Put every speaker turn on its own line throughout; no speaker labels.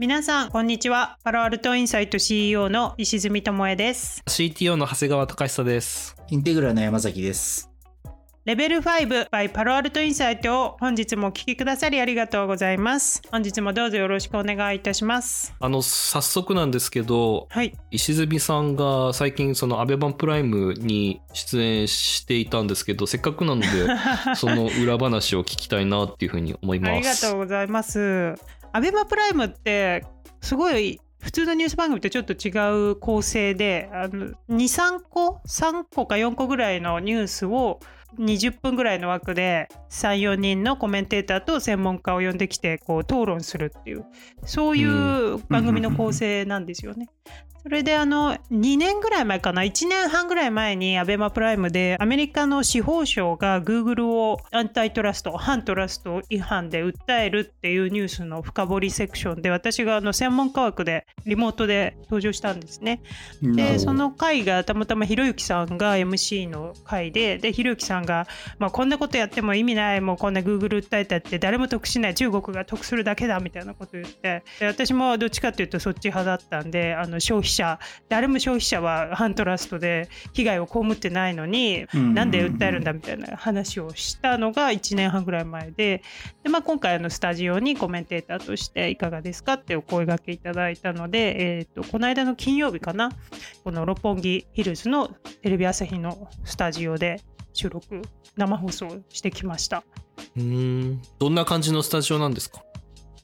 皆さんこんにちはパロアルトインサイト CEO の石積智恵です
CTO の長谷川隆久です。
インテグラの山崎です。
レベル5 by パロアルトインサイトを本日もお聞きくださりありがとうございます本日もどうぞよろしくお願いいたします
あの、早速なんですけど、
はい
石積さんが最近そのアベマプライムに出演していたんですけど、せっかくなので、その裏話を聞きたいなっていうふうに思います。
ありがとうございますアベマプライムってすごい普通のニュース番組とちょっと違う構成であの23個3個か4個ぐらいのニュースを20分ぐらいの枠で34人のコメンテーターと専門家を呼んできてこう討論するっていうそういう番組の構成なんですよね。それであの2年ぐらい前かな？1年半ぐらい前にアベマプライムでアメリカの司法省が Google をアンタイトラスト反トラスト違反で訴えるっていうニュースの深掘りセクションで私があの専門家枠でリモートで登場したんですね。でその回がたまたまひろゆきさんが MC の回ででひろゆきさんが、まあ、こんなことやっても意味ないもうこんな Google 訴えたって誰も得しない中国が得するだけだみたいなこと言って。で私もどっちかっていうとそっち派だったんであの消費者誰も消費者は反トラストで被害を被ってないのに
うん
なんで訴えるんだみたいな話をしたのが1年半ぐらい前でで、まあ、今回あのスタジオにコメンテーターとしていかがですかってお声掛けいただいたので、えー、とこの間の金曜日かなこの六本木ヒルズのテレビ朝日のスタジオで収録生放送してきました。
うーん。どんな感じのスタジオなんですか？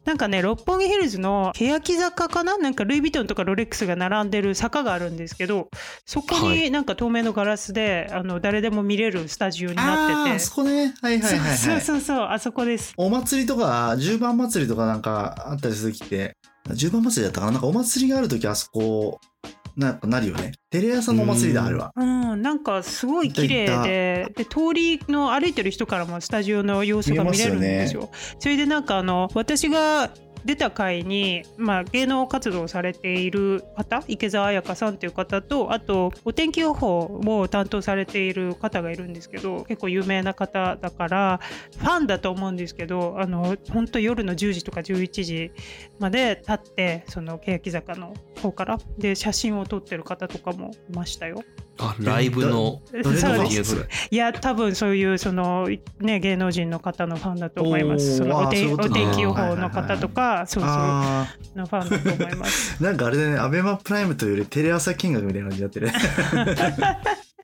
なんかね六本木ヒルズの欅坂かな？なんかルイ・ヴィトンとかロレックスが並んでる坂があるんですけどそこ
は
になんか透明のガラスで、あの誰でも見れるスタジオになってて。
あーそこね。はいはいはい、はい。
そうそうそうあそこです。
お祭りとか、十番祭りとかなんかあったりする時って、十番祭りだったかな？なんかお祭りがある時あそこ、なんかなるよね。テレ朝のお祭りだ、あれは。
うん、なんかすごい綺麗でで通りの歩いてる人からもスタジオの様子が見れるんですよ。それでなんかあの私が出た回に、まあ、芸能活動されている方池澤彩香さんという方とあとお天気予報を担当されている方がいるんですけど結構有名な方だからファンだと思うんですけどあの本当夜の10時とか11時まで立ってその欅坂の方からで写真を撮ってる方とかもいましたよ。
あ、ライブの
いや多分そういうそのね芸能人の方のファンだと思います。そのおお天気予
か
報の方とかそうそう
あ
のファンだと思います。
ー なんかあれだね、アベマプライムというよりテレ朝金額みたいな感じになってる。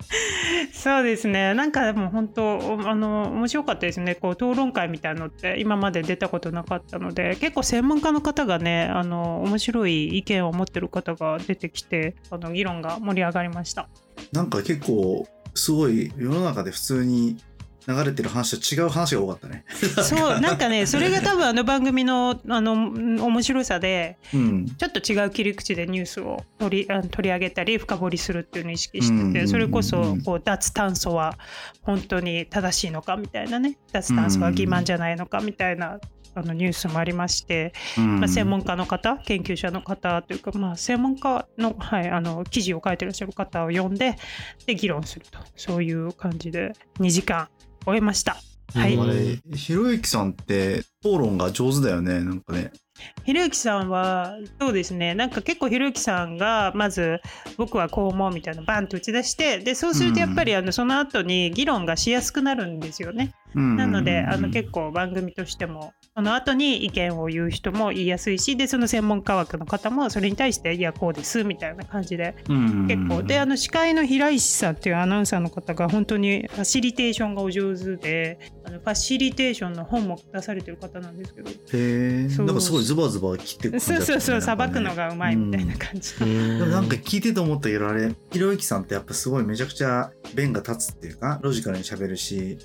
そうですね。なんかでも本当おあの面白かったですね。こう討論会みたいのって今まで出たことなかったので、結構専門家の方がね、あの面白い意見を持ってる方が出てきて、あの議論が盛り上がりました。
なんか結構、すごい世の中で普通に流れてる話と違う話が多かったね。
そうなんかね、それが多分あの番組のあの面白さで、
うん。
ちょっと違う切り口でニュースを取り取り上げたり深掘りするっていうのを意識してて、それこそこう脱炭素は本当に正しいのかみたいなね脱炭素は欺瞞じゃないのかみたいな。あのニュースもありまして、まあ、専門家の方研究者の方というか、まあ、専門家の,、はい、あの記事を書いてらっしゃる方を呼んでで議論すると。そういう感じで2時間終えました。はい。
ひろゆきさんって討論が上手だよね、なんかね。
ひろゆきさんはそうですね。なんか結構ひろゆきさんがまず僕はこう思うみたいなバンと打ち出してでそうするとやっぱりあのその後に議論がしやすくなるんですよね。なのであの結構番組としてもその後に意見を言う人も言いやすいしでその専門家枠の方もそれに対していやこうですみたいな感じで。結構。であの司会の平石さんっていうアナウンサーの方が本当にファシリテーションがお上手であのファシリテーションの本も出されてる方なんですけど。
へえ。んかすごいズバズバ切ってく感じ
そうそうそうさばくのがうまいみたいな感じ。
でもなんか聞いてて思ったけどあれひろゆきさんってやっぱすごいめちゃくちゃ弁が立つっていうかロジカルに喋るし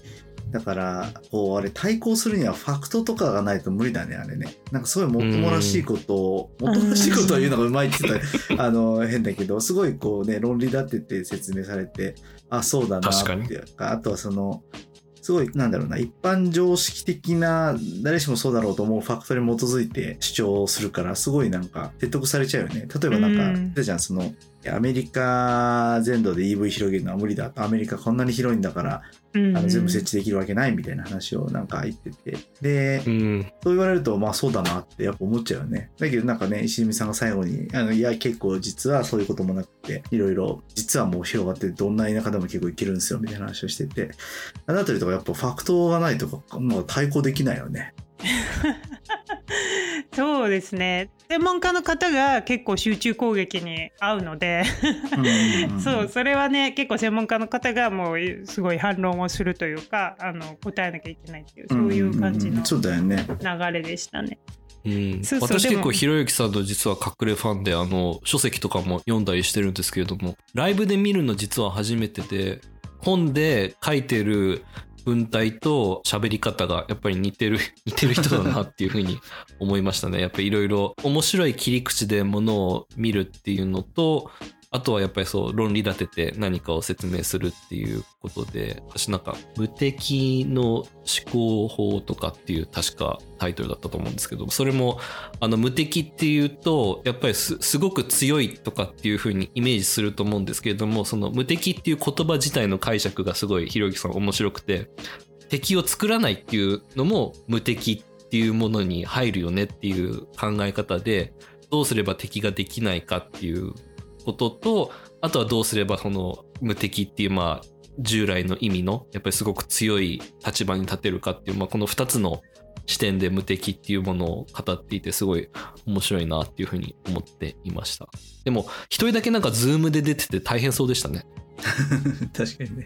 だからこうあれ対抗するにはファクトとかがないと無理だねあれね。なんかすごいもっともらしいことをもっともらしいことを言うのがうまいって言ったらあの変だけどすごいこうね論理立てて説明されてあそうだなっていうかあとはそのすごい、なんだろうな、一般常識的な、誰しもそうだろうと思うファクトに基づいて主張するから、すごいなんか、説得されちゃうよね。例えばなんか、
う
たじゃん、その、アメリカ全土で EV 広げるのは無理だと。アメリカこんなに広いんだからあの全部設置できるわけないみたいな話をなんか言ってて。で、
うん。
そう言われるとまあそうだなってやっぱ思っちゃうよね。だけどなんかね石見さんが最後にあのいや結構実はそういうこともなくていろいろ実はもう広がってどんな田舎でも結構いけるんですよみたいな話をしてて。あのあたりとかやっぱファクトがないとかもう対抗できないよね
そうですね。専門家の方が結構集中攻撃に合うので。そうそれはね結構専門家の方がもうすごい反論をするというかあの答えなきゃいけないっていうそういう感じの
そうだよね。
流れでしたね。
うん、
そうそう
私結構ひろゆきさんの実は隠れファンであの書籍とかも読んだりしてるんですけれどもライブで見るの実は初めてで本で書いてる文体と喋り方がやっぱり似てる 似てる人だなっていうふうに思いましたね。やっぱりいろいろ面白い切り口でものを見るっていうのとあとはやっぱりそう論理立てて何かを説明するっていうことで私なんか無敵の思考法とかっていう確かタイトルだったと思うんですけどそれもあの無敵っていうとやっぱりすすごく強いとかっていう風にイメージすると思うんですけれどもその無敵っていう言葉自体の解釈がすごいひろゆきさん面白くて敵を作らないっていうのも無敵っていうものに入るよねっていう考え方でどうすれば敵ができないかっていうこととあとはどうすればその無敵っていうまあ従来の意味のやっぱりすごく強い立場に立てるかっていう、まあ、この2つの視点で無敵っていうものを語っていてすごい面白いなっていうふうに思っていました。でも一人だけなんかズームで出てて大変そうでしたね。
確かにね。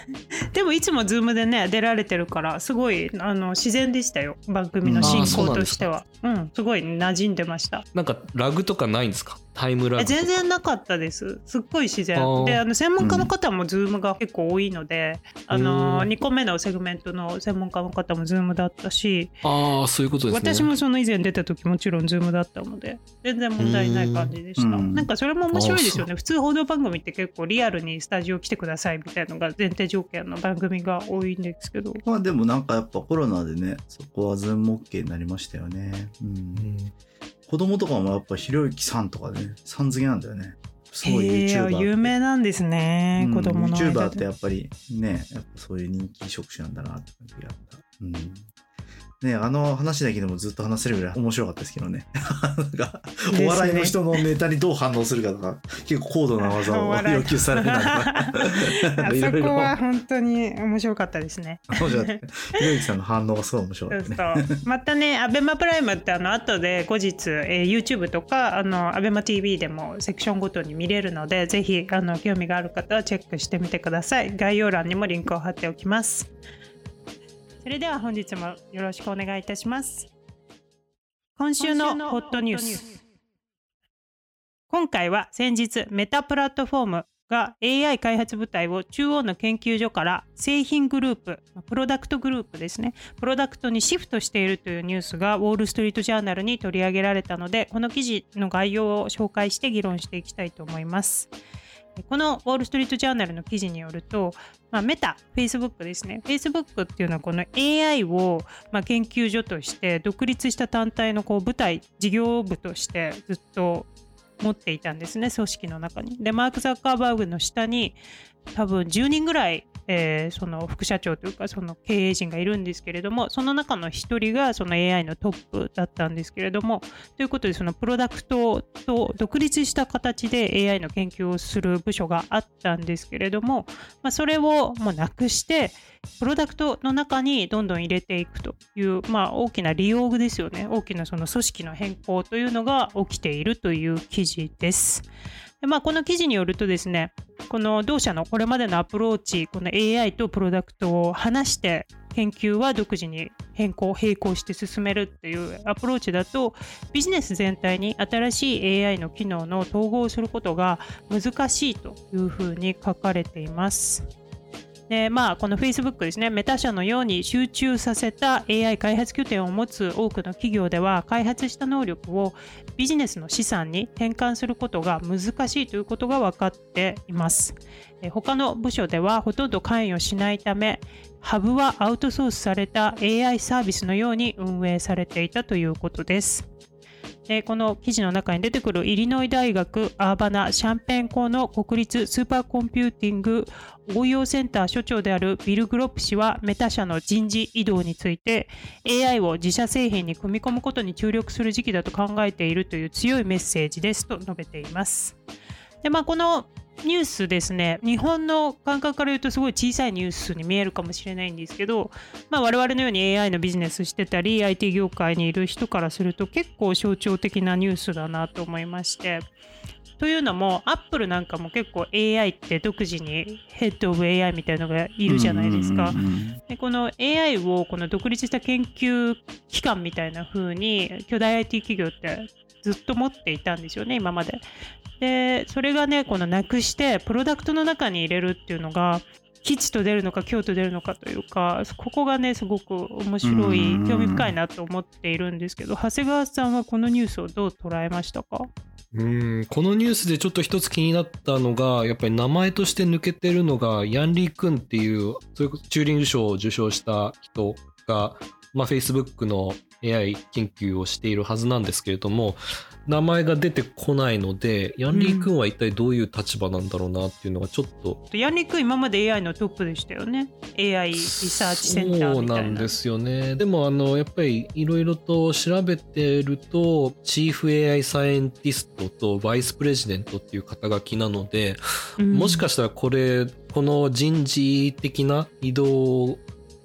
でもいつもズームでね出られてるからすごいあの自然でしたよ。番組の進行としては。うん。すごい馴染んでました。
なんかラグとかないんですか？タイムラグ
全然なかったです。すっごい自然。であの専門家の方もズームが結構多いので、あの
うん
2個目のセグメントの専門家の方もズームだったし、
ああそういうことですね。
私もその以前出た時もちろんズームだったので全然問題ない感じでした、
うん。
なんかそれも面白いですよね。普通報道番組って結構リアルにスタジオ来てくださいみたいなのが前提条件の番組が多いんですけど。
まあでもなんかやっぱコロナでねそこはズーム OK になりましたよね。うん。
うん
子供とかもやっぱひろゆきさんとかねさん付けなんだよね。すごい
へ
YouTuber
ー有名なんですね、
うん
子供の間
YouTuber って
で
やっぱりねやっぱそういう人気職種なんだなって感じがあった。うんねあの話だけでもずっと話せるぐらい面白かったですけどね。なんかお笑いの人のネタにどう反応するかとか結構高度な技を要求されるな んか
あ
いろいろ。
そこは本当に面白かったですね。
面白かったひろゆきさんの反応がすごい面白か
そう
ったね。
そうまたね、アベマプライムってあの後で後日、えー YouTube とかあのアベマ TV でもセクションごとに見れるので、ぜひあの興味がある方はチェックしてみてください。概要欄にもリンクを貼っておきます。それでは本日もよろしくお願いいたします。今週のホットニュース。今回は先日メタプラットフォームが AI 開発部隊を中央の研究所から製品グループプロダクトグループですねプロダクトにシフトしているというニュースがウォール・ストリート・ジャーナルに取り上げられたのでこの記事の概要を紹介して議論していきたいと思いますこのウォール・ストリート・ジャーナルの記事によると、まあ、メタ、フェイスブックですね。フェイスブックっていうのはこの AI を、まあ、研究所として独立した団体のこう部隊、事業部としてずっと持っていたんですね、組織の中に。で、マーク・ザッカーバーグの下に多分10人ぐらい、えーその副社長というかその経営陣がいるんですけれどもその中の1人がその AI のトップだったんですけれどもということでそのプロダクトと独立した形で AI の研究をする部署があったんですけれども、まあ、それをもうなくしてプロダクトの中にどんどん入れていくという、まあ、大きな利用具ですよね大きなその組織の変更というのが起きているという記事です。でまあ、この記事によるとですねこの同社のこれまでのアプローチこの AI とプロダクトを話して研究は独自に変更並行して進めるっていうアプローチだとビジネス全体に新しい AI の機能の統合をすることが難しいというふうに書かれています。でまあ、この Facebook ですね、メタ社のように集中させた AI 開発拠点を持つ多くの企業では、開発した能力をビジネスの資産に転換することが難しいということが分かっています。え他の部署ではほとんど関与しないため、ハブはアウトソースされた AI サービスのように運営されていたということです。えこの記事の中に出てくるイリノイ大学アーバナ・シャンペン校の国立スーパーコンピューティング応用センター所長であるビル・グロップ氏はメタ社の人事異動について AI を自社製品に組み込むことに注力する時期だと考えているという強いメッセージですと述べています。でまあ、このニュースですね、日本の感覚から言うとすごい小さいニュースに見えるかもしれないんですけど、まあ、我々のように AI のビジネスしてたり、IT 業界にいる人からすると結構象徴的なニュースだなと思いまして。というのも、アップルなんかも結構 AI って独自にヘッドオブ AI みたいなのがいるじゃないですか。でこの AI をこの独立した研究機関みたいな風に巨大 IT 企業ってずっと持っていたんですよね今まで。でそれがねこのなくしてプロダクトの中に入れるっていうのが吉と出るのか凶と出るのかというかここがねすごく面白い
うん。
興味深いなと思っているんですけど長谷川さんはこのニュースをどう捉えましたか？
うんこのニュースでちょっと一つ気になったのがやっぱり名前として抜けてるのがヤンリー・クンっていうそれこそチューリング賞を受賞した人が、まあ、Facebook の AI 研究をしているはずなんですけれども名前が出てこないのでヤンリー・クンは一体どういう立場なんだろうなっていうのがちょっと
ヤンリック今まで AI のトップでしたよね。AI リサーチセンター
そう
みたいな。
なんですよね。でもあのやっぱりいろいろと調べてるとチーフ AI サイエンティストとバイスプレジデントっていう肩書きなので、
うん。
もしかしたらこれこの人事的な移動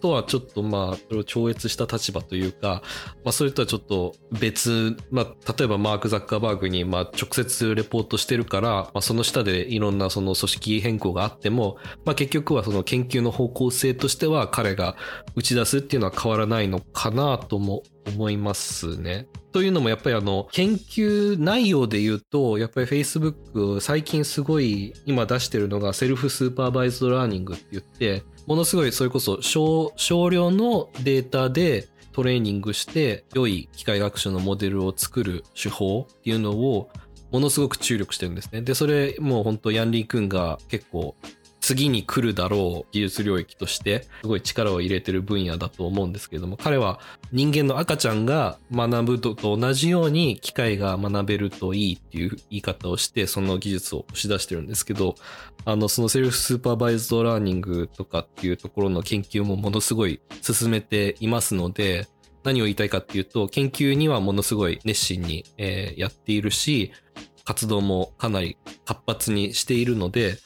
とはちょっとまあそれを超越した立場というか、まあ、それとはちょっと別、まあ、例えばマーク・ザッカーバーグにまあ直接レポートしてるから、まあ、その下でいろんなその組織変更があっても、まあ、結局はその研究の方向性としては彼が打ち出すっていうのは変わらないのかなとも思いますね。というのもやっぱりあの研究内容で言うとやっぱり Facebook 最近すごい今出してるのが self-supervised learning って言ってものすごいそれこそ少量のデータでトレーニングして良い機械学習のモデルを作る手法っていうのをものすごく注力してるんですね。で、それもう本当ヤンルカンが結構次に来るだろう技術領域としてすごい力を入れてる分野だと思うんですけれども彼は人間の赤ちゃんが学ぶと同じように機械が学べるといいっていう言い方をしてその技術を押し出してるんですけどあのその self-supervised learning とかっていうところの研究もものすごい進めていますので何を言いたいかっていうと研究にはものすごい熱心に、えーやっているし活動もかなり活発にしているので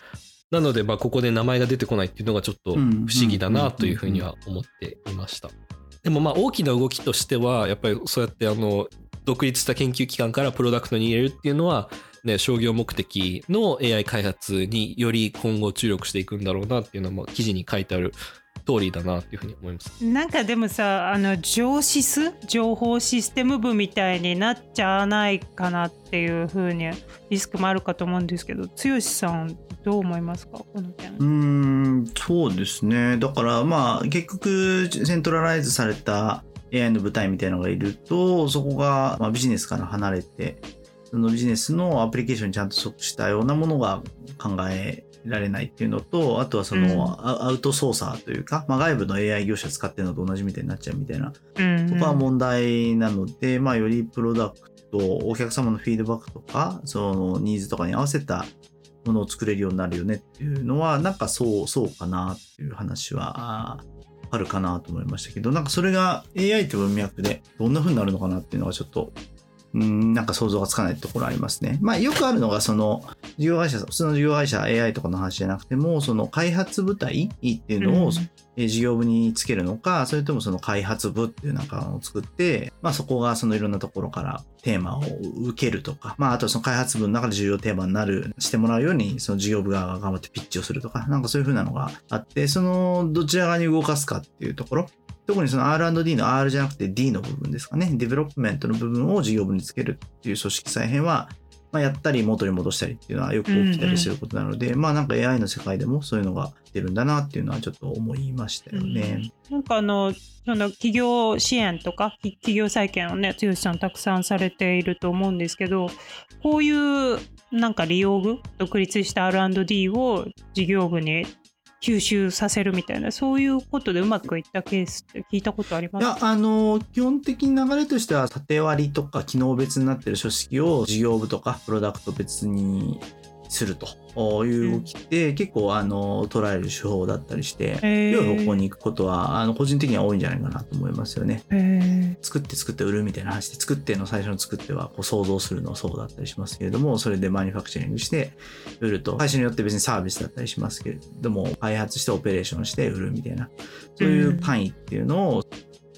なので、まあ、ここで名前が出てこないっていうのがちょっと不
うん
思議だなというふうには思っていました。でもまあ大きな動きとしてはやっぱりそうやってあの独立した研究機関からプロダクトに入れるっていうのは、ね、商業目的の AI 開発により今後注力していくんだろうなっていうのはまあ記事に書いてある通りだなっていうふうに思います。
なんかでもさあの上シス情報システム部みたいになっちゃわないかなっていうふうにリスクもあるかと思うんですけど剛さんどう思いますかこの点
うーん、そうですね。だからまあ結局セントラライズされた AI の舞台みたいなのがいると、そこがまあビジネスから離れて、そのビジネスのアプリケーションにちゃんと即したようなものが考えられないっていうのと、あとはその、
うん。
アアウトソーサーというか、まあ、外部の AI 業者使ってるのと同じみたいになっちゃうみたいな
うん。
とかは問題なので、まあ、よりプロダクト、お客様のフィードバックとか、そのニーズとかに合わせたものを作れるようになるよねっていうのは、なんかそう、そうかなっていう話は、あるかなと思いましたけど、なんかそれが AI って文脈でどんな風になるのかなっていうのはちょっと、うん、なんか想像がつかないところありますね。まあよくあるのが、その、事業会社、普通の事業会社 AI とかの話じゃなくても、その開発部隊っていうのを、えー事業部につけるのか、それともその開発部っていう中を作って、まあそこがそのいろんなところからテーマを受けるとか、まああとその開発部の中で重要テーマになる、してもらうように、その事業部側が頑張ってピッチをするとか、なんかそういう風なのがあって、そのどちら側に動かすかっていうところ、特にその R&D の R じゃなくて D の部分ですかね、 development の部分を事業部につけるっていう組織再編は、まあ、やったり元に戻したりっていうのはよく起きたりすることなので、まあなんか AI の世界でもそういうのが出るんだなっていうのはちょっと思いましたよね。
なんかあのその企業支援とかき企業再建をね剛さんたくさんされていると思うんですけどこういうなんか利用具独立した R&D を事業部に吸収させるみたいなそういうことでうまくいったケースって聞いたことあります？
いや、あの、基本的に流れとしては、縦割りとか機能別になってる書式を事業部とかプロダクト別にするという動きって、結構、あの、捉える手法だったりして、
へー。
良い方向に行くことは、あの、個人的には多いんじゃないかなと思いますよね。
へ
作って作って売るみたいな話で、作っての最初の作ってはこう想像するのそうだったりしますけれども、それでマニファクチャリングして売ると、会社によって別にサービスだったりしますけれども、開発してオペレーションして売るみたいな、そういう単位っていうのを、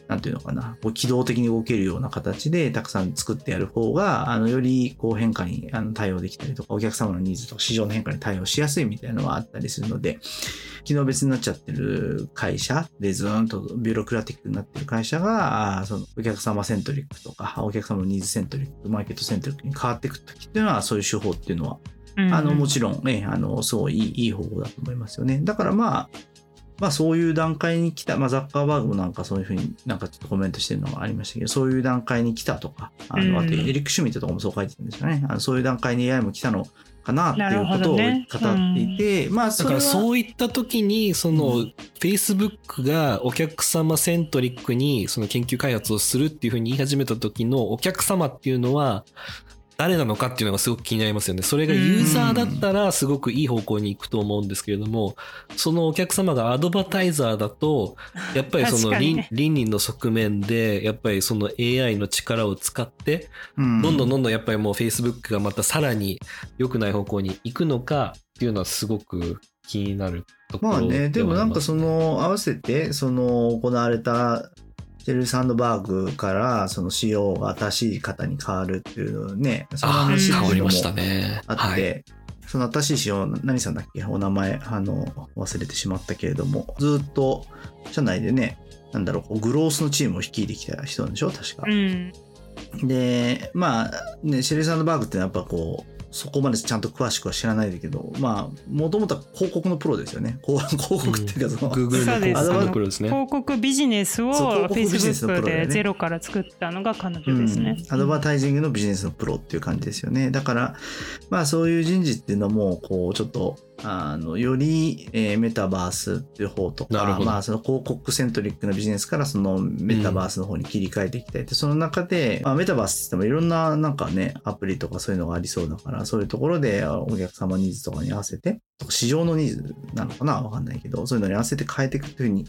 なんていうのかな、こう機動的に動けるような形でたくさん作ってやる方が、あの、よりこう変化にあの対応できたりとか、お客様のニーズとか市場の変化に対応しやすいみたいなのはあったりするので、機能別になっちゃってる会社でずーんとビューロクラティックになってる会社が、そのお客様セントリックとか、お客様のニーズセントリック、マーケットセントリックに変わっていくときっていうのは、そういう手法っていうのは、
ー
あの、もちろん、ね、あの、すごいいいいい方法だと思いますよね。だからまあ、まあそういう段階に来た、まあザッカーバーグもなんかそういうふうになんかちょっとコメントしてるのがありましたけど、そういう段階に来たとか、あ
うん。
の、あとエリック・シュミットとかもそう書いてたんですよね。あのそういう段階に AI も来たのかなっていうことを語っていて、まあ
だから
それは、
そういった時にその、
うん
Facebook がお客様セントリックにその研究開発をするっていうふうに言い始めた時のお客様っていうのは誰なのかっていうのがすごく気になりますよね。それがユーザーだったらすごくいい方向に行くと思うんですけれども、そのお客様がアドバタイザーだと、やっぱりその倫理の側面で、やっぱりその AI の力を使って、
うん。
どんどんどんどんやっぱりもう Facebook がまたさらに良くない方向に行くのかっていうのはすごく気になるところ
まあね、でもなんか
の
その、合わせて、その、行われた、シェル・サンドバーグから、その CO が新しい方に変わるっていうのね、その
あ
話
うん
あ、
って
ね。
あって、
はい。
その新しい CO、何さんだっけ？お名前、あの、忘れてしまったけれども、ずっと、社内でね、なんだろう、こうグロースのチームを率いてきた人なんでしょ？確か。
うん
で、まあ、ね、シェリー・サンドバーグってのはやっぱこう、そこまでちゃんと詳しくは知らないんだけど、まあ、もともとは広告のプロですよね。広広告っていうか、その、
Google の
そうです
広告のプロですね。
広告ビジネスを Facebook でゼロから作ったのが彼女ですね。
うんアドバタイジングのビジネスのプロっていう感じですよね。だから、まあそういう人事っていうのも、こう、ちょっと、あの、より、えーメタバースっていう方とか、まあその広告セントリックなビジネスからそのメタバースの方に切り替えていきたいって、その中で、まあメタバースって言ってもいろんななんかね、アプリとかそういうのがありそうだから、そういうところでお客様ニーズとかに合わせて、市場のニーズなのかなわかんないけど、そういうのに合わせて変えていくというふうに、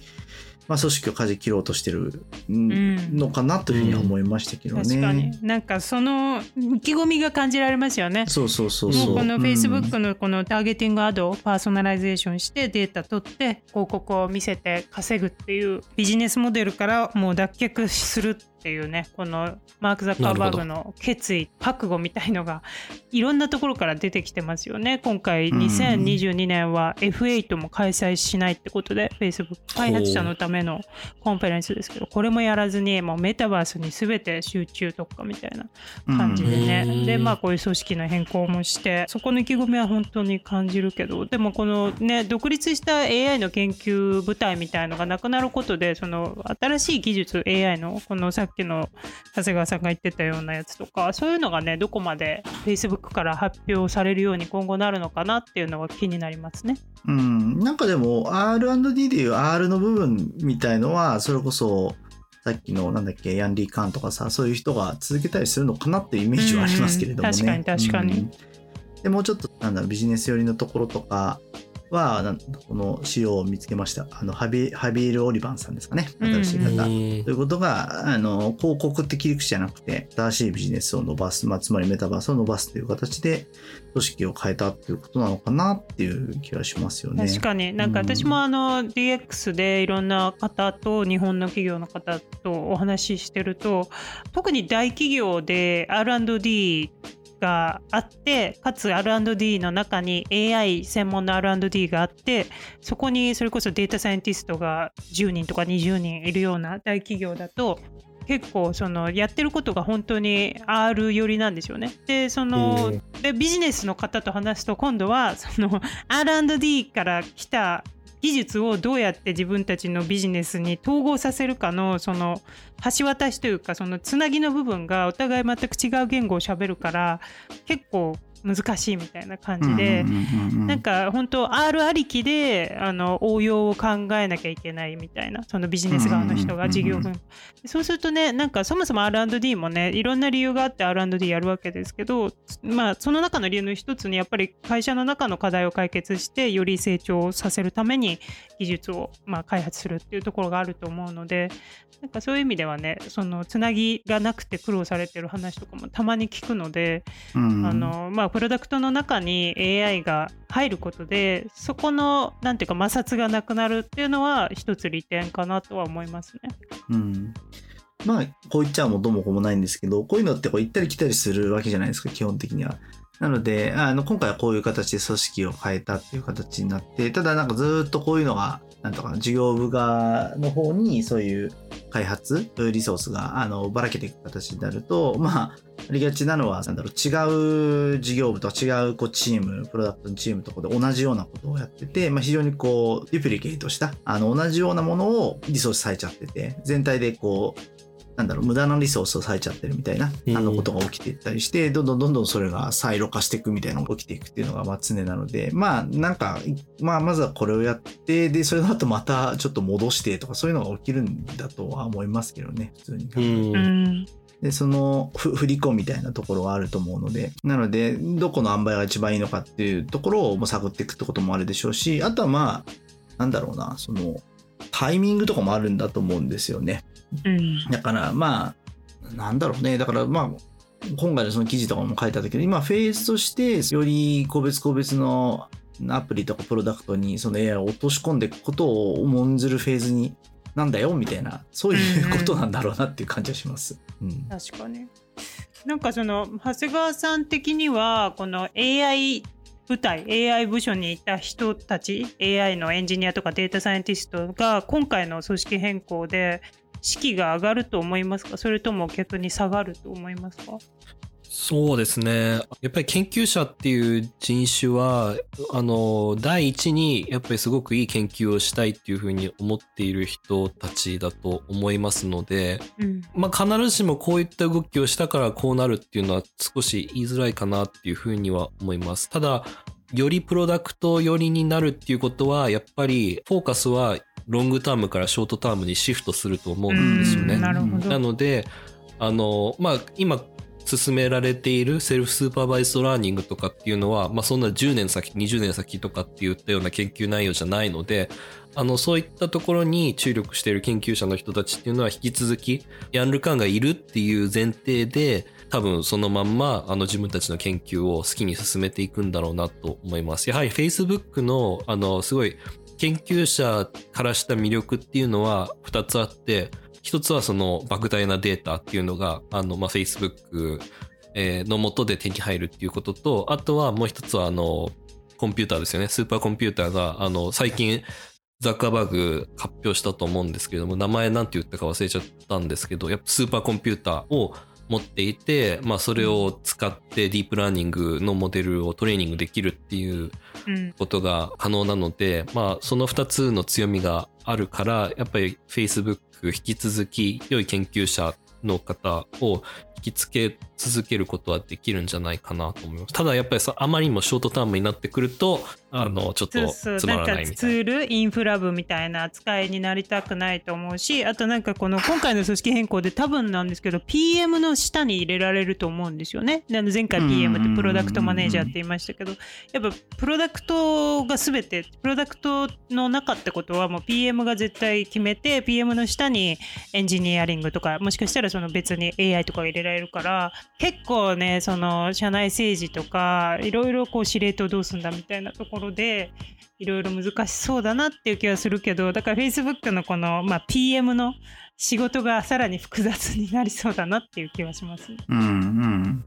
まあ組織を舵切ろうとしてる
ん
のかなというふうには思いましたけどね。
確かになんかその意気込みが感じられますよね。
そうそうそうそう。
もうこの
うん
Facebook のこの targeting ad をパーソナライゼーションしてデータ取って広告を見せて稼ぐっていうビジネスモデルからもう脱却するっていうねこのマーク・ザッカーバーグの決意覚悟みたいのがいろんなところから出てきてますよね。今回
うん
2022年は F8 も開催しないってことで Facebook 開発者のための conference ですけどこれもやらずにもうメタバースに全て集中特化みたいな感じでね、
うん
でまあこういう組織の変更もしてそこの意気込みは本当に感じるけどでもこのね独立した AI の研究部隊みたいのがなくなることでその新しい技術 AI のこのさっきの長谷川さんが言ってたようなやつとかそういうのがねどこまで Facebook から発表されるように今後なるのかなっていうのが気になりますね。
うん。なんかでも R&D でいう R の部分みたいのは、それこそ、さっきのなんだっけ、ヤンリー・カーンとかさ、そういう人が続けたりするのかなっていうイメージはありますけれどもね。
うん確かに確かに
うんでもうちょっと、なんだビジネス寄りのところとかは、なんこの仕様を見つけました。あの、ハビ、ハビール・オリバンさんですかね。新しい方。
うん
ということが、あの、広告って切り口じゃなくて、新しいビジネスを伸ばす、まあ、つまりメタバースを伸ばすという形で、組織を変えたっていうことなのかなっていう気はしますよね。
確かになんか私もあの DX でいろんな方と日本の企業の方とお話ししてると特に大企業で R&D があってかつ R&D の中に AI 専門の R&D があってそこにそれこそデータサイエンティストが10人とか20人いるような大企業だと結構そのやってることが本当に R 寄りなんですよね。でその
うん
でビジネスの方と話すと今度はその R&D から来た技術をどうやって自分たちのビジネスに統合させるかのその橋渡しというかそのつなぎの部分がお互い全く違う言語をしゃべるから結構難しいみたいな感じで、なんか本当 R ありきであの応用を考えなきゃいけないみたいなそのビジネス側の人が事業分そうするとねなんかそもそも R&D もねいろんな理由があって R&D やるわけですけどまあその中の理由の一つにやっぱり会社の中の課題を解決してより成長させるために技術をまあ開発するっていうところがあると思うのでなんかそういう意味ではねそのつなぎがなくて苦労されてる話とかもたまに聞くので、あのまあプロダクトの中に AI が入ることでそこのなんていうか摩擦がなくなるっていうのは一つ利点かなとは思いますね。
うんまあ、こう言っちゃうもどうもこうもないんですけど、こういうのってこう行ったり来たりするわけじゃないですか、基本的には。なので、あの、今回はこういう形で組織を変えたっていう形になって、ただなんかずっとこういうのが、なんとか事業部側の方にそういう開発、リソースが、あの、ばらけていく形になると、まあ、ありがちなのは、なんだろう、違う事業部と違うこうチーム、プロダクトのチームとかで同じようなことをやってて、まあ、非常にこう、デュプリケートした、あの、同じようなものをリソースされちゃってて、全体でこう、なんだろう、無駄なリソースを割いちゃってるみたいな、あのことが起きていったりして、どんどんどんどんそれがサイロ化していくみたいなのが起きていくっていうのがまあ常なので、まあなんか、まあまずはこれをやって、で、それの後またちょっと戻してとかそういうのが起きるんだとは思いますけどね、普通に。うん。で、その振り子みたいなところがあると思うので、なので、どこの塩梅が一番いいのかっていうところをも探っていくってこともあるでしょうし、あとはまあ、なんだろうな、その、タイミングとかもあるんだと思うんですよね。うん、だからまあなんだろうねだからまあ今回のその記事とかも書いてあったけど今フェーズとしてより個別個別のアプリとかプロダクトにその AI を落とし込んでいくことを重んずるフェーズになんだよみたいなそういうことなんだろうなっていう感じはします。
うん、確かになんかその長谷川さん的にはこの AI 部隊 AI 部署にいた人たち AI のエンジニアとかデータサイエンティストが今回の組織変更で士気が上がると思いますか？それとも逆に下がると思いますか？
そうですね。やっぱり研究者っていう人種は、あの、第一に、やっぱりすごくいい研究をしたいっていうふうに思っている人たちだと思いますので、うん、まあ必ずしもこういった動きをしたからこうなるっていうのは少し言いづらいかなっていうふうには思います。ただ、よりプロダクト寄りになるっていうことは、やっぱりフォーカスは long term から short term にシフトすると思うんですよね。なので、あの、まあ、今進められている self-supervised learning とかっていうのは、まあ、そんな10年先、20年先とかって言ったような研究内容じゃないので、あの、そういったところに注力している研究者の人たちっていうのは引き続き、ヤンルカンがいるっていう前提で、多分そのまんま、あの自分たちの研究を好きに進めていくんだろうなと思います。やはり Facebook の、あの、すごい研究者からした魅力っていうのは2つあって、一つはその莫大なデータっていうのが、あの、まあ、Facebook の元で手に入るっていうことと、あとはもう一つはあの、コンピューターですよね。スーパーコンピューターが、あの、最近、ザッカーバーグ発表したと思うんですけども、名前なんて言ったか忘れちゃったんですけど、やっぱスーパーコンピューターを持っていて、まあ、それを使ってディープラーニングのモデルをトレーニングできるっていうことが可能なので、うん、まあ、その2つの強みがあるから、やっぱり Facebook 引き続き良い研究者の方をきつけ続けることはできるんじゃないかなと思います。ただやっぱりさ、あまりにもショートタームになってくると、あの、ちょっとつまらないみたいな。
ツール、インフラ部みたいな扱いになりたくないと思うし、あとなんかこの今回の組織変更で多分なんですけど、PM の下に入れられると思うんですよね。で前回 PM ってプロダクトマネージャーって言いましたけど、やっぱプロダクトが全て、プロダクトの中ってことはもう PM が絶対決めて、PM の下にエンジニアリングとか、もしかしたらその別に AI とか入れられるから、結構ね、その社内政治とか、いろいろこう司令塔どうすんだみたいなところで、いろいろ難しそうだなっていう気はするけど、だから Facebook のこの、まあ、PM の仕事がさらに複雑になりそうだなっていう気はします。
うんうん。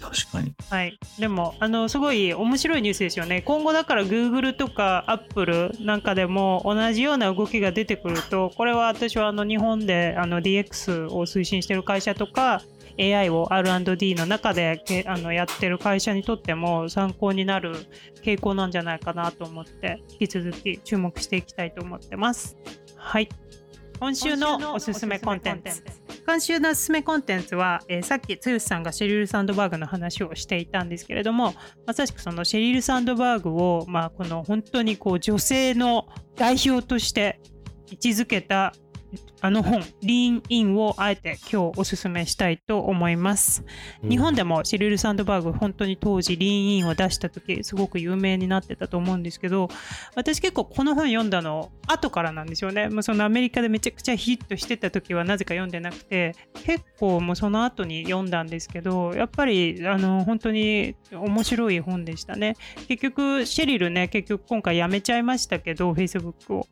確かに。
はい。でも、あの、すごい面白いニュースですよね。今後だから Google とか Apple なんかでも同じような動きが出てくると、これは私はあの日本であの DX を推進してる会社とか、AI を R&D の中であのやってる会社にとっても参考になる傾向なんじゃないかなと思って引き続き注目していきたいと思ってます。はい。今週のおすすめコンテンツ。今週のおすすめコンテンツは、えーさっき剛さんがシェリル・サンドバーグの話をしていたんですけれどもまさしくそのシェリル・サンドバーグを、まあ、この本当にこう女性の代表として位置づけたあの本「リーン・イン」をあえて今日おすすめしたいと思います。日本でもシェリル・サンドバーグ本当に当時リーンインを出した時すごく有名になってたと思うんですけど私結構この本読んだの後からなんですよね。もうそのアメリカでめちゃくちゃヒットしてた時はなぜか読んでなくて結構もうその後に読んだんですけどやっぱりあの本当に面白い本でしたね。結局シェリルね結局今回辞めちゃいましたけど Facebook を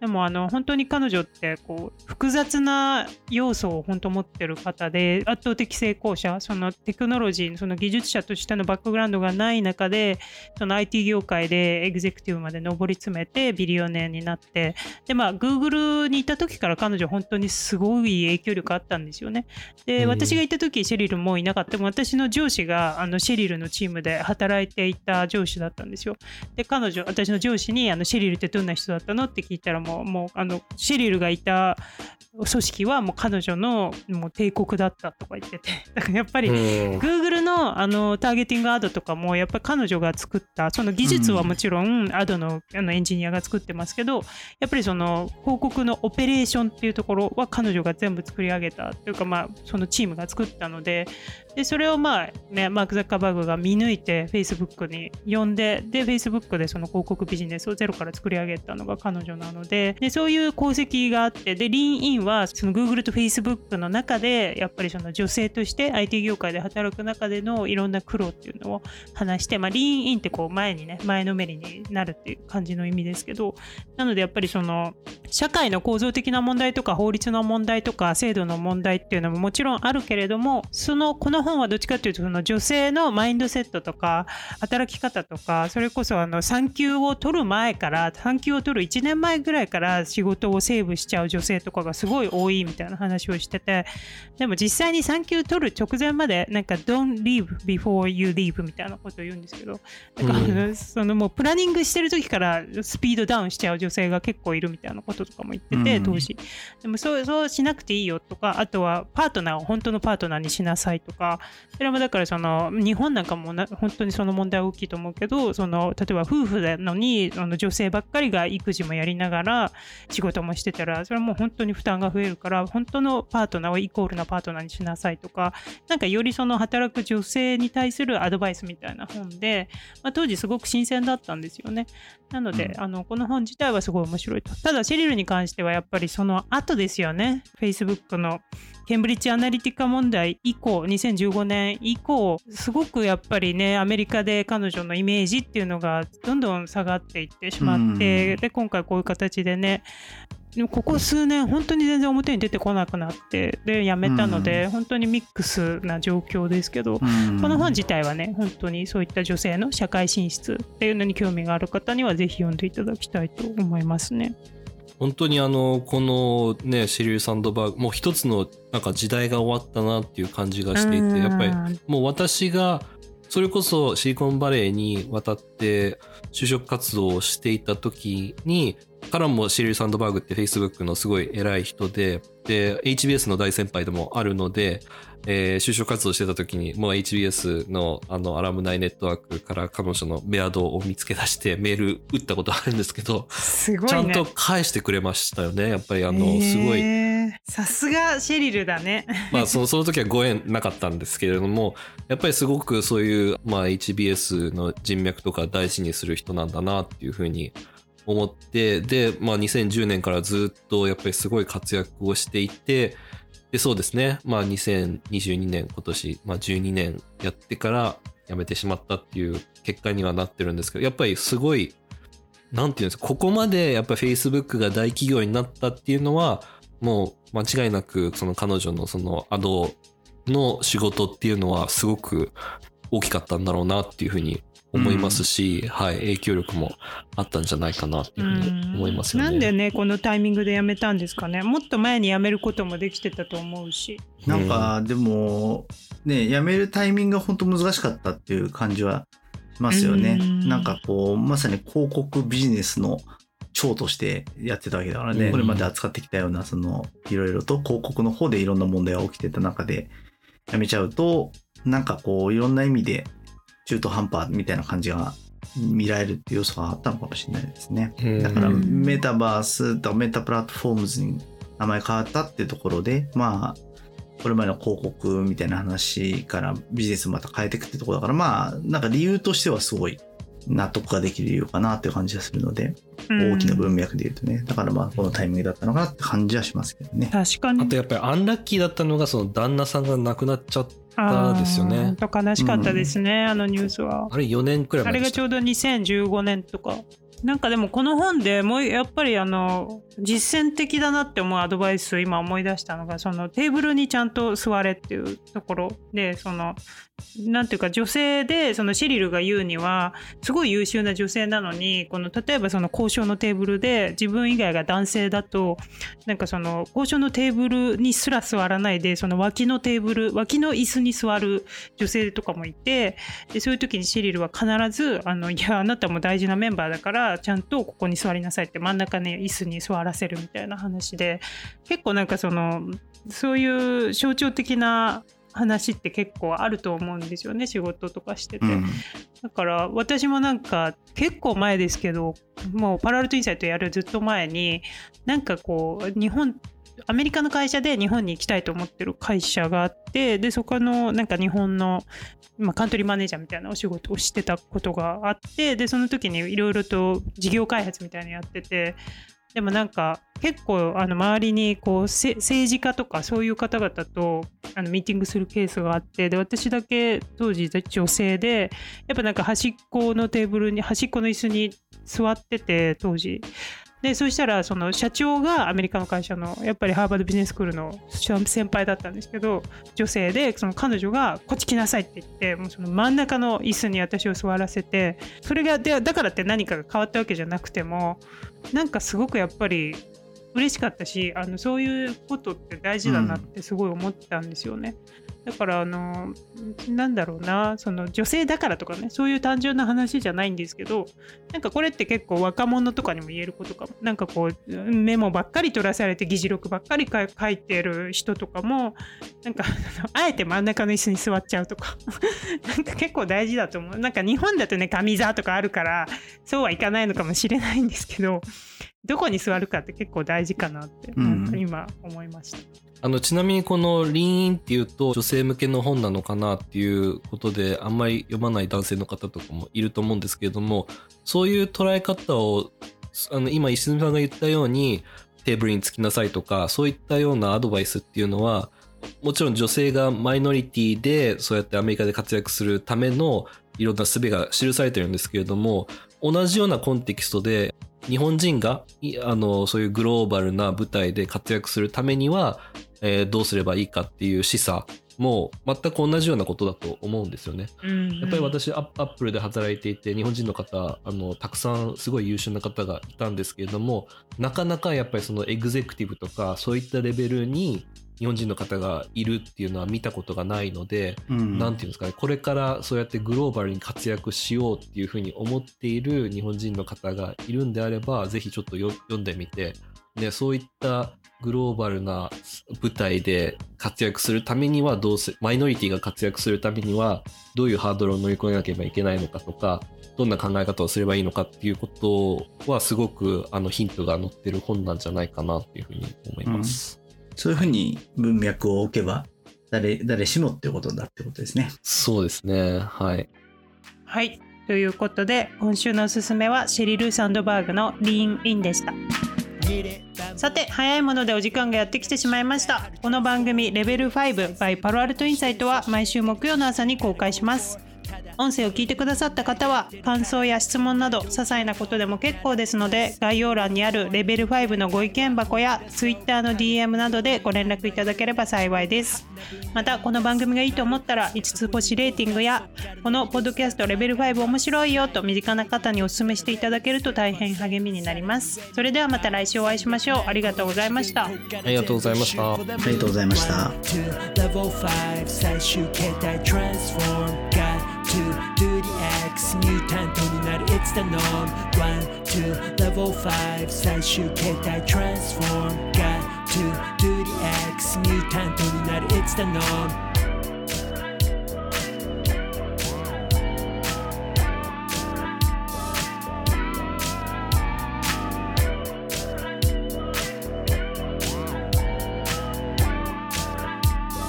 でもあの本当に彼女ってこう複雑な要素を本当持ってる方で圧倒的成功者そのテクノロジーその技術者としてのバックグラウンドがない中でその IT 業界でエグゼクティブまで上り詰めてビリオネアになってでまあ Google にいた時から彼女本当にすごい影響力あったんですよね。で、
うん
私がいた時シェリルもういなかった。でも私の上司があのシェリルのチームで働いていた上司だったんですよ。で彼女私の上司にあのシェリルってどんな人だったのって聞いたらもうもうあのシリルがいた組織はもう彼女のもう帝国だったとか言ってて。だからやっぱり、
うん。
Google のあのターゲティングアドとかもやっぱり彼女が作ったその技術はもちろんアドのあのエンジニアが作ってますけどやっぱりその広告のオペレーションっていうところは彼女が全部作り上げたというかまあそのチームが作ったのででそれをまあねマーク・ザッカーバーグが見抜いて Facebook に呼んでで Facebook でその広告ビジネスをゼロから作り上げたのが彼女なのででそういう功績があってでリーンインはその Google と Facebook の中でやっぱりその女性として IT 業界で働く中でのいろんな苦労っていうのを話して、まあ、リーンインってこう前にね前のめりになるっていう感じの意味ですけどなのでやっぱりその社会の構造的な問題とか法律の問題とか制度の問題っていうのももちろんあるけれどもそのこの本はどっちかっていうとその女性のマインドセットとか働き方とかそれこそあの産休を取る前から産休を取る1年前ぐらいから仕事をセーブしちゃう女性とかがすごい多いみたいな話をしててでも実際に産休取る直前までなんか don't leave before you leave みたいなことを言うんですけどなんかそのもうプランニングしてる時からスピードダウンしちゃう女性が結構いるみたいなこととかも言ってて、
うん。
当時。でもそうそうしなくていいよとかあとはパートナーを本当のパートナーにしなさいとかそれもだからその日本なんかもな本当にその問題は大きいと思うけどその例えば夫婦なのにあの女性ばっかりが育児もやりながら仕事もしてたらそれはもう本当に負担が増えるから本当のパートナーをイコールなパートナーにしなさいとかなんかよりその働く女性に対するアドバイスみたいな本で、まあ、当時すごく新鮮だったんですよね。なので、
うん
あのこの本自体はすごい面白いと。ただシェリルに関してはやっぱりその後ですよね。Facebook のケンブリッジアナリティカ問題以降2015年以降すごくやっぱりねアメリカで彼女のイメージっていうのがどんどん下がっていってしまって、
うん
で今回こういう形でねでもここ数年本当に全然表に出てこなくなってでやめたので、本当にミックスな状況ですけど、
うん。
この本自体はね本当にそういった女性の社会進出っていうのに興味がある方にはぜひ読んでいただきたいと思いますね。
本当にあのこのねシェリル・サンドバーグもう一つのなんか時代が終わったなっていう感じがしていてやっぱり
り
もう私がそれこそシリコンバレーに渡って就職活動をしていた時にからもシェリル・サンドバーグって Facebook のすごい偉い人でで HBS の大先輩でもあるので、えー就職活動してた時にもう HBS のあのアラムナイネットワークから彼女のメアドを見つけ出してメール打ったことあるんですけど
すごいね。
ちゃんと返してくれましたよねやっぱりあのすごい
さすがシェリルだね。
まあそのその時はご縁なかったんですけれどもやっぱりすごくそういう、まあ、HBS の人脈とか大事にする人なんだなっていうふうに思ってで、まあ、2010年からずっとやっぱりすごい活躍をしていてでそうですね、まあ、2022年今年、まあ、12年やってから辞めてしまったっていう結果にはなってるんですけどやっぱりすごいなんていうんですかここまでやっぱ Facebook が大企業になったっていうのはもう間違いなくその彼女のそのアドの仕事っていうのはすごく大きかったんだろうなっていうふうに思いますし、はい、影響力もあったんじゃないかなっていうふうに思いますよね。
なんでねこのタイミングで辞めたんですかね。もっと前に辞めることもできてたと思うし。
なんか、でも、ね、辞めるタイミングが本当難しかったっていう感じはしますよね。
うん。
なんかこう、まさに広告ビジネスの長としてやってたわけだからね、
うん。
これまで扱ってきたようなそのいろいろと広告の方でいろんな問題が起きてた中でやめちゃうとなんかこういろんな意味で中途半端みたいな感じが見られるっていう要素があったのかもしれないですね。
うん
だから
うん
メタバースとメタプラットフォームズに名前変わったっていうところでまあこれまでの広告みたいな話からビジネスをまた変えていくってところだからまあなんか理由としてはすごい納得ができる理由かなっていう感じがするので、
うん
大きな文脈で言うとねだからまあこのタイミングだったのかなって感じはしますけどね。
確かに
あとやっぱりアンラッキーだったのがその旦那さんが亡くなっちゃっ
あー
ですよね
と悲しかったですね、あのニュースは。
あれ4年くらい
あ
前でした。
れがちょうど2015年とか。なんかでもこの本でもうやっぱりあの実践的だなって思うアドバイスを今思い出したのがそのテーブルにちゃんと座れっていうところでそのなんていうか女性でそのシリルが言うにはすごい優秀な女性なのにこの例えばその交渉のテーブルで自分以外が男性だとなんかその交渉のテーブルにすら座らないでその脇のテーブル脇の椅子に座る女性とかもいてでそういう時にシリルは必ずあの「いやあなたも大事なメンバーだからちゃんとここに座りなさい」って真ん中に椅子に座らせるみたいな話で結構なんかそのそういう象徴的な話って結構あると思うんですよね仕事とかしてて。
うん
だから私もなんか結構前ですけどもうパラアルトインサイトやるずっと前になんかこう日本アメリカの会社で日本に行きたいと思ってる会社があってでそこのなんか日本の、まあ、カントリーマネージャーみたいなお仕事をしてたことがあってでその時にいろいろと事業開発みたいなのやっててでもなんか結構あの周りにこう政治家とかそういう方々とあのミーティングするケースがあってで私だけ当時女性でやっぱなんか端っこのテーブルに端っこの椅子に座ってて当時。でそしたらその社長がアメリカの会社のやっぱりハーバードビジネススクールの先輩だったんですけど女性でその彼女が「こっち来なさい」って言ってもうその真ん中の椅子に私を座らせてそれがでだからって何かが変わったわけじゃなくてもなんかすごくやっぱり嬉しかったしあのそういうことって大事だなってすごい思ったんですよね。だからあのなんだろうなその女性だからとかねそういう単純な話じゃないんですけどなんかこれって結構若者とかにも言えることかも。なんかこうメモばっかり取らされて議事録ばっかり書書いてる人とかもなんか あえて真ん中の椅子に座っちゃうとか。なんか結構大事だと思う。なんか日本だとね上座とかあるからそうはいかないのかもしれないんですけどどこに座るかって結構大事かなって、
うん。
今思いました。
あのちなみにこの「リーン」っていうと女性向けの本なのかなっていうことであんまり読まない男性の方とかもいると思うんですけれどもそういう捉え方をあの今石積さんが言ったようにテーブルにつきなさいとかそういったようなアドバイスっていうのはもちろん女性がマイノリティでそうやってアメリカで活躍するためのいろんな術が記されてるんですけれども同じようなコンテキストで日本人があのそういうグローバルな舞台で活躍するためには、えーどうすればいいかっていう示唆も全く同じようなことだと思うんですよね。
うん
やっぱり私アッアップルで働いていて日本人の方あのたくさんすごい優秀な方がいたんですけれどもなかなかやっぱりそのエグゼクティブとかそういったレベルに日本人の方がいるっていうのは見たことがないので、
うん
なんていうんですかねこれからそうやってグローバルに活躍しようっていうふうに思っている日本人の方がいるんであればぜひちょっとよ読んでみてでそういったグローバルな舞台で活躍するためにはどうせマイノリティが活躍するためにはどういうハードルを乗り越えなければいけないのかとかどんな考え方をすればいいのかっていうことはすごくあのヒントが載ってる本なんじゃないかなっていうふうに思います。
そういうふうに文脈を置けば誰誰しもってことだってことですね。
そうですねはい
はい。ということで、今週のおすすめはシェリル・サンドバーグのリーン・インでした。さて、早いものでお時間がやってきてしまいました。この番組、レベル5 by パロアルトインサイトは毎週木曜の朝に公開します。音声を聞いてくださった方は感想や質問など些細なことでも結構ですので概要欄にあるレベル5のご意見箱や Twitter の DM などでご連絡いただければ幸いです。またこの番組がいいと思ったら5つ星レーティングやこのポッドキャストレベル5面白いよと身近な方にお勧めしていただけると大変励みになります。それではまた来週お会いしましょう。ありがとうございました。
ありがとうございました。
ありがとうございました。
X ミュータントになる It's the norm 1 2 level 5最終形態 transform Got to do the X ミュータントになる It's the norm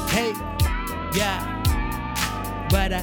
Hey, yeah わら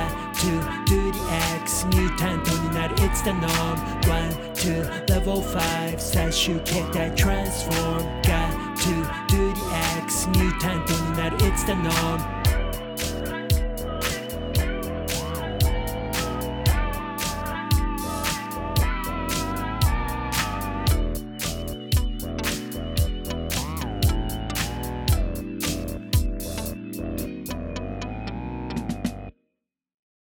X ミュータントになる It's the norm 1 2 level 5最終形態 transform got to do the X ミュータントになる It's the norm